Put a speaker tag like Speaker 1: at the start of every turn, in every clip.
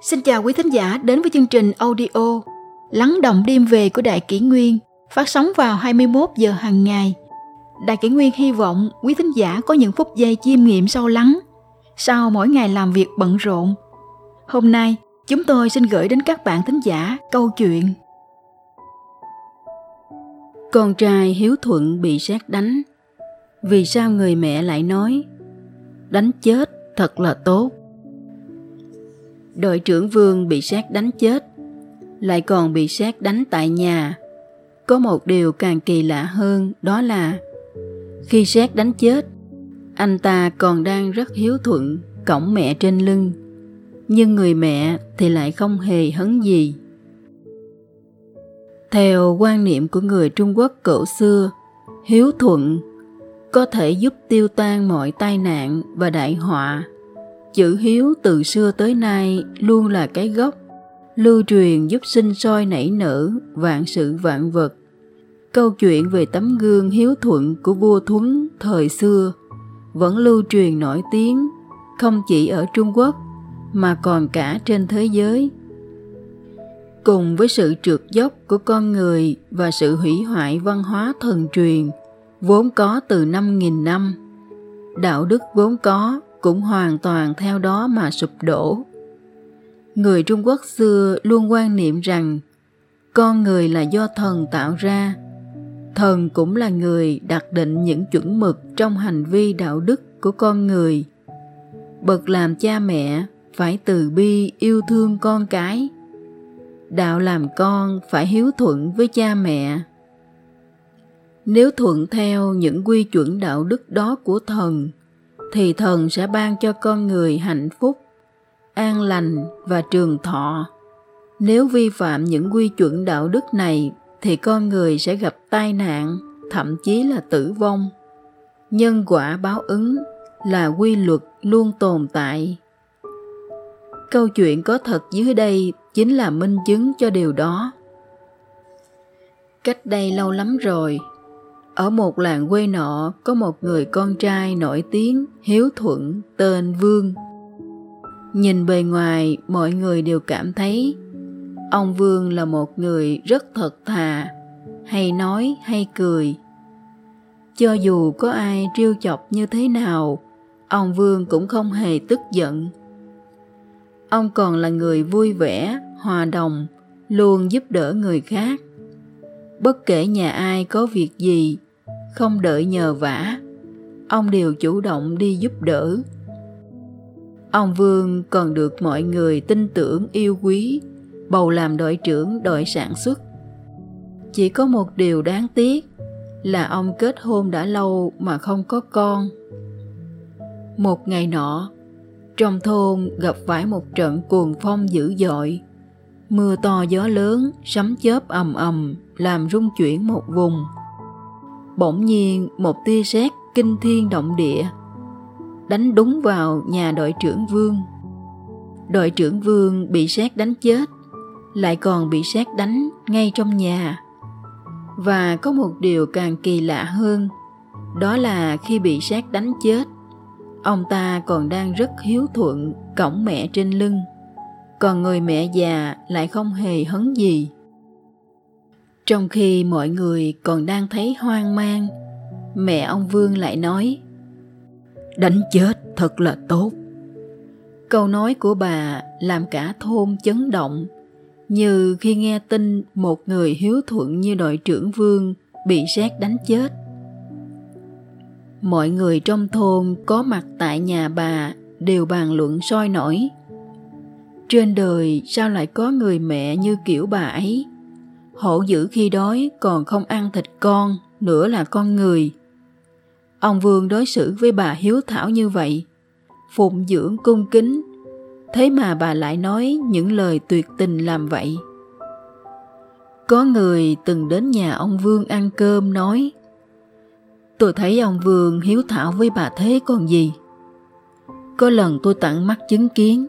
Speaker 1: Xin chào quý thính giả đến với chương trình audio Lắng động đêm về của Đại Kỷ Nguyên phát sóng vào 21 giờ hàng ngày. Đại Kỷ Nguyên hy vọng quý thính giả có những phút giây chiêm nghiệm sâu lắng sau mỗi ngày làm việc bận rộn. Hôm nay, chúng tôi xin gửi đến các bạn thính giả câu chuyện
Speaker 2: Con trai hiếu thuận bị sát đánh. Vì sao người mẹ lại nói đánh chết thật là tốt? Đội trưởng vương bị sát đánh chết, lại còn bị sát đánh tại nhà. Có một điều càng kỳ lạ hơn đó là, khi sát đánh chết, anh ta còn đang rất hiếu thuận, cõng mẹ trên lưng. Nhưng người mẹ thì lại không hề hấn gì. Theo quan niệm của người trung quốc cổ xưa, hiếu thuận có thể giúp tiêu tan mọi tai nạn và đại họa chữ hiếu từ xưa tới nay luôn là cái gốc, lưu truyền giúp sinh sôi nảy nở, vạn sự vạn vật. Câu chuyện về tấm gương hiếu thuận của vua thuấn thời xưa vẫn lưu truyền nổi tiếng, không chỉ ở trung quốc mà còn cả trên thế giới. Cùng với sự trượt dốc của con người và sự hủy hoại văn hóa thần truyền vốn có từ năm nghìn năm, đạo đức vốn có cũng hoàn toàn theo đó mà sụp đổ. Người Trung Quốc xưa luôn quan niệm rằng, con người là do thần tạo ra. Thần cũng là người đặt định những chuẩn mực trong hành vi đạo đức của con người. Bậc làm cha mẹ phải từ bi yêu thương con cái. Đạo làm con phải hiếu thuận với cha mẹ. Nếu thuận theo những quy chuẩn đạo đức đó của thần thì thần sẽ ban cho con người hạnh phúc, an lành và trường thọ. Nếu vi phạm những quy chuẩn đạo đức này thì con người sẽ gặp tai nạn, thậm chí là tử vong. Nhân quả báo ứng là quy luật luôn tồn tại. Câu chuyện có thật dưới đây chính là minh chứng cho điều đó. Cách đây lâu lắm rồi, ở một làng quê nọ có một người con trai nổi tiếng, hiếu thuận, tên Vương. Nhìn bề ngoài, mọi người đều cảm thấy ông Vương là một người rất thật thà, hay nói hay cười. Cho dù có ai trêu chọc như thế nào, ông Vương cũng không hề tức giận. Ông còn là người vui vẻ, hòa đồng, luôn giúp đỡ người khác. Bất kể nhà ai có việc gì, không đợi nhờ vả. Ông đều chủ động đi giúp đỡ. Ông vương còn được mọi người tin tưởng yêu quý, bầu làm đội trưởng đội sản xuất. Chỉ có một điều đáng tiếc là ông kết hôn đã lâu mà không có con. Một ngày nọ, trong thôn gặp phải một trận cuồng phong dữ dội. Mưa to gió lớn sấm chớp ầm ầm, làm rung chuyển một vùng bỗng nhiên một tia sét kinh thiên động địa, đánh đúng vào nhà đội trưởng vương. Đội trưởng vương bị sét đánh chết, lại còn bị sét đánh ngay trong nhà. Và có một điều càng kỳ lạ hơn, đó là khi bị sét đánh chết, ông ta còn đang rất hiếu thuận cõng mẹ trên lưng, còn người mẹ già lại không hề hấn gì trong khi mọi người còn đang thấy hoang mang, mẹ ông Vương lại nói Đánh chết thật là tốt. Câu nói của bà làm cả thôn chấn động, như khi nghe tin một người hiếu thuận như đội trưởng Vương bị xét đánh chết. Mọi người trong thôn có mặt tại nhà bà đều bàn luận soi nổi. Trên đời sao lại có người mẹ như kiểu bà ấy? Hổ dữ khi đói còn không ăn thịt con, nữa là con người. Ông Vương đối xử với bà hiếu thảo như vậy, phụng dưỡng cung kính, thế mà bà lại nói những lời tuyệt tình làm vậy. Có người từng đến nhà ông Vương ăn cơm nói Tôi thấy ông Vương hiếu thảo với bà thế còn gì. Có lần tôi tặng mắt chứng kiến,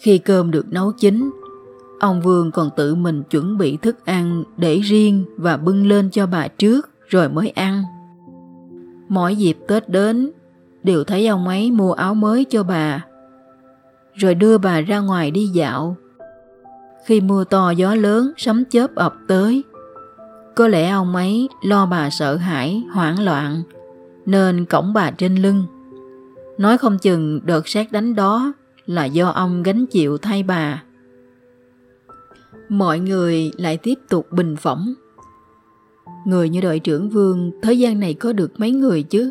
Speaker 2: khi cơm được nấu chín, Ông Vương còn tự mình chuẩn bị thức ăn để riêng và bưng lên cho bà trước rồi mới ăn. Mỗi dịp Tết đến, đều thấy ông ấy mua áo mới cho bà. rồi đưa bà ra ngoài đi dạo. Khi mưa to gió lớn, sấm chớp ập tới, có lẽ ông ấy lo bà sợ hãi, hoảng loạn, nên cổng bà trên lưng. Nói không chừng đợt xét đánh đó là do ông gánh chịu thay bà. Mọi người lại tiếp tục bình phỏng. Người như đội trưởng Vương, thế gian này có được mấy người chứ?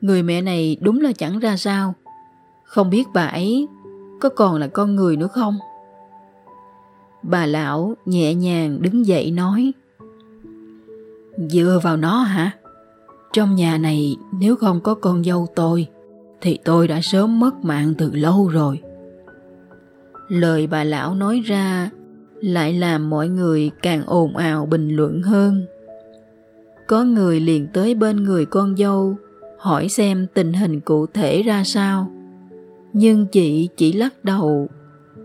Speaker 2: Người mẹ này đúng là chẳng ra sao. Không biết bà ấy có còn là con người nữa không? Bà lão nhẹ nhàng đứng dậy nói Dựa vào nó hả? Trong nhà này nếu không có con dâu tôi thì tôi đã sớm mất mạng từ lâu rồi. Lời bà lão nói ra lại làm mọi người càng ồn ào bình luận hơn. Có người liền tới bên người con dâu hỏi xem tình hình cụ thể ra sao. Nhưng chị chỉ lắc đầu,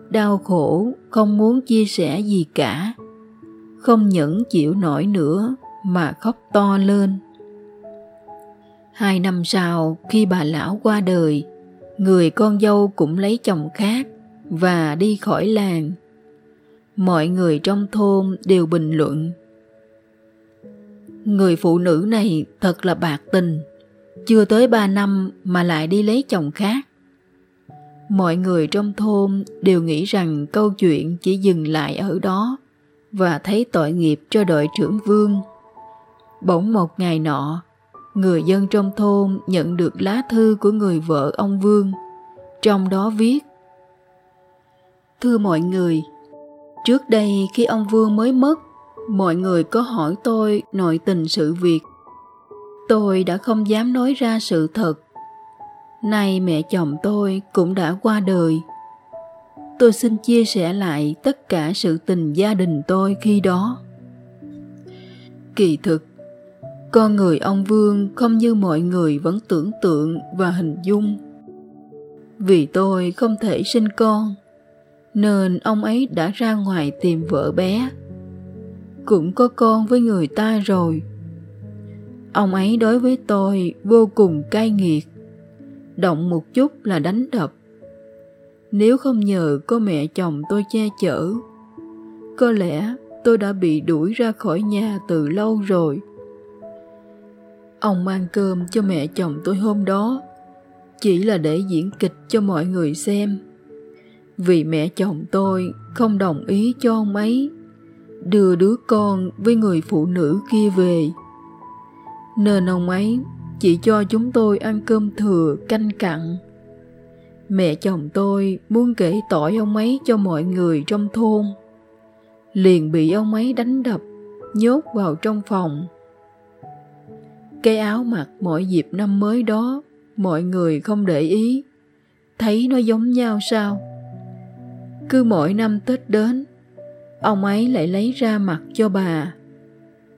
Speaker 2: đau khổ, không muốn chia sẻ gì cả. Không những chịu nổi nữa mà khóc to lên. Hai năm sau, khi bà lão qua đời, người con dâu cũng lấy chồng khác và đi khỏi làng. Mọi người trong thôn đều bình luận. Người phụ nữ này thật là bạc tình, chưa tới ba năm mà lại đi lấy chồng khác. Mọi người trong thôn đều nghĩ rằng câu chuyện chỉ dừng lại ở đó và thấy tội nghiệp cho đội trưởng Vương. Bỗng một ngày nọ, người dân trong thôn nhận được lá thư của người vợ ông Vương. Trong đó viết Thưa mọi người, trước đây khi ông Vương mới mất, mọi người có hỏi tôi nội tình sự việc. Tôi đã không dám nói ra sự thật. Nay mẹ chồng tôi cũng đã qua đời. Tôi xin chia sẻ lại tất cả sự tình gia đình tôi khi đó. Kỳ thực, con người ông Vương không như mọi người vẫn tưởng tượng và hình dung. Vì tôi không thể sinh con, nên ông ấy đã ra ngoài tìm vợ bé. Cũng có con với người ta rồi. Ông ấy đối với tôi vô cùng cay nghiệt, động một chút là đánh đập. Nếu không nhờ có mẹ chồng tôi che chở, có lẽ tôi đã bị đuổi ra khỏi nhà từ lâu rồi. Ông mang cơm cho mẹ chồng tôi hôm đó chỉ là để diễn kịch cho mọi người xem. Vì mẹ chồng tôi không đồng ý cho ông ấy đưa đứa con với người phụ nữ kia về. Nên ông ấy chỉ cho chúng tôi ăn cơm thừa canh cặn. Mẹ chồng tôi muốn kể tội ông ấy cho mọi người trong thôn. Liền bị ông ấy đánh đập, nhốt vào trong phòng cái áo mặc mỗi dịp năm mới đó, mọi người không để ý. Thấy nó giống nhau sao? Cứ mỗi năm Tết đến, ông ấy lại lấy ra mặc cho bà,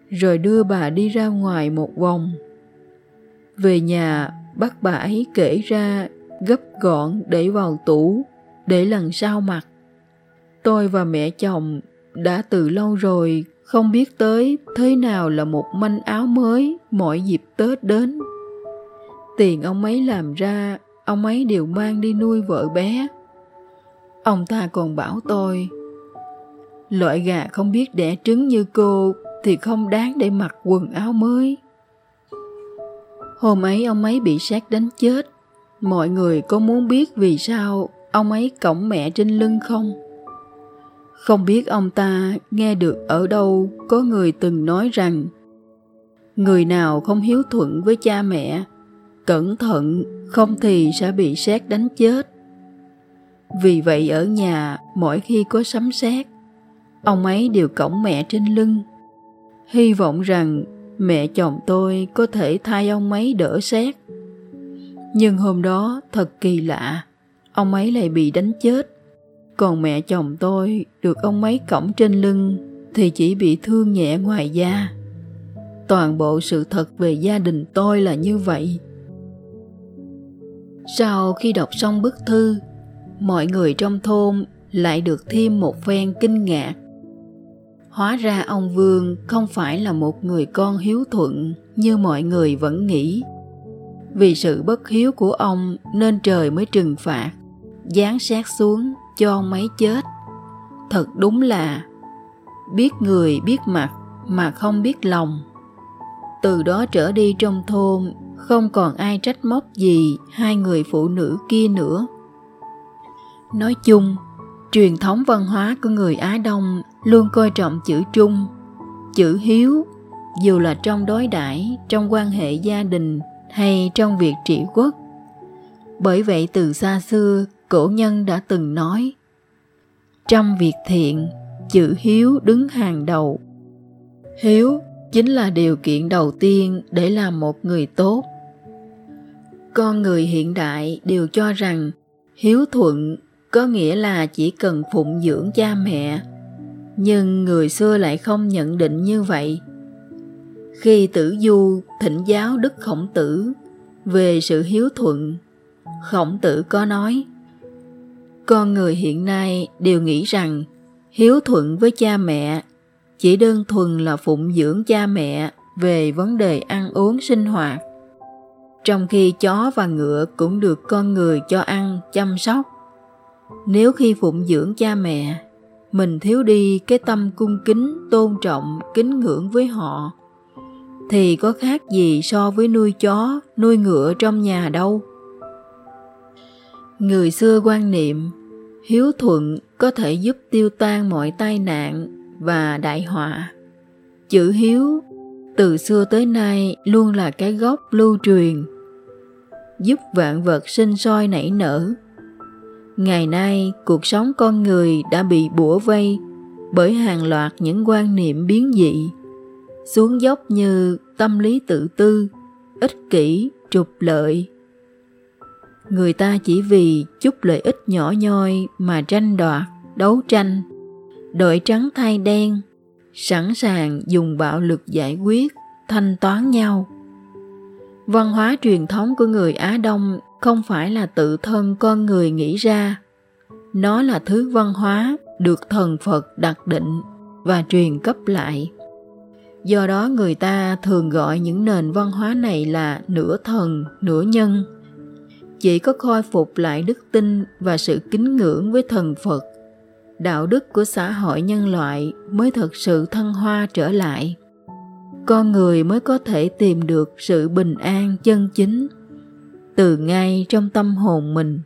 Speaker 2: rồi đưa bà đi ra ngoài một vòng. Về nhà, bắt bà ấy kể ra, gấp gọn để vào tủ, để lần sau mặc. Tôi và mẹ chồng đã từ lâu rồi không biết tới thế nào là một manh áo mới mỗi dịp Tết đến. Tiền ông ấy làm ra, ông ấy đều mang đi nuôi vợ bé. Ông ta còn bảo tôi, loại gà không biết đẻ trứng như cô thì không đáng để mặc quần áo mới. Hôm ấy ông ấy bị sát đánh chết. Mọi người có muốn biết vì sao ông ấy cổng mẹ trên lưng không? Không biết ông ta nghe được ở đâu có người từng nói rằng người nào không hiếu thuận với cha mẹ, cẩn thận không thì sẽ bị sát đánh chết. Vì vậy ở nhà mỗi khi có sấm sét, ông ấy đều cõng mẹ trên lưng. Hy vọng rằng mẹ chồng tôi có thể thay ông ấy đỡ xét. Nhưng hôm đó thật kỳ lạ, ông ấy lại bị đánh chết. Còn mẹ chồng tôi được ông ấy cõng trên lưng thì chỉ bị thương nhẹ ngoài da. Toàn bộ sự thật về gia đình tôi là như vậy. Sau khi đọc xong bức thư, mọi người trong thôn lại được thêm một phen kinh ngạc. Hóa ra ông Vương không phải là một người con hiếu thuận như mọi người vẫn nghĩ. Vì sự bất hiếu của ông nên trời mới trừng phạt, giáng sát xuống cho mấy chết thật đúng là biết người biết mặt mà không biết lòng từ đó trở đi trong thôn không còn ai trách móc gì hai người phụ nữ kia nữa nói chung, truyền thống văn hóa của người á đông luôn coi trọng chữ trung, chữ hiếu, dù là trong đối đãi, trong quan hệ gia đình hay trong việc trị quốc. Bởi vậy từ xa xưa, cổ nhân đã từng nói, trong việc thiện, chữ hiếu đứng hàng đầu. Hiếu chính là điều kiện đầu tiên để làm một người tốt. Con người hiện đại đều cho rằng hiếu thuận có nghĩa là chỉ cần phụng dưỡng cha mẹ, nhưng người xưa lại không nhận định như vậy. Khi tử du, thỉnh giáo đức khổng tử về sự hiếu thuận, khổng tử có nói, con người hiện nay đều nghĩ rằng hiếu thuận với cha mẹ chỉ đơn thuần là phụng dưỡng cha mẹ về vấn đề ăn uống sinh hoạt. Trong khi chó và ngựa cũng được con người cho ăn, chăm sóc nếu khi phụng dưỡng cha mẹ, mình thiếu đi cái tâm cung kính, tôn trọng, kính ngưỡng với họ, thì có khác gì so với nuôi chó, nuôi ngựa trong nhà đâu. Người xưa quan niệm, hiếu thuận có thể giúp tiêu tan mọi tai nạn và đại họa. Chữ hiếu từ xưa tới nay luôn là cái gốc lưu truyền, giúp vạn vật sinh sôi nảy nở ngày nay, cuộc sống con người đã bị bủa vây bởi hàng loạt những quan niệm biến dị, xuống dốc như tâm lý tự tư, ích kỷ, trục lợi. Người ta chỉ vì chút lợi ích nhỏ nhoi mà tranh đoạt, đấu tranh, đội trắng thay đen, sẵn sàng dùng bạo lực giải quyết, thanh toán nhau. Văn hóa truyền thống của người á đông không phải là tự thân con người nghĩ ra. Nó là thứ văn hóa được thần phật đặt định và truyền cấp lại. Do đó người ta thường gọi những nền văn hóa này là nửa thần, nửa nhân. Chỉ có khôi phục lại đức tin và sự kính ngưỡng với thần phật, đạo đức của xã hội nhân loại mới thực sự thăng hoa trở lại. Con người mới có thể tìm được sự bình an chân chính từ ngay trong tâm hồn mình.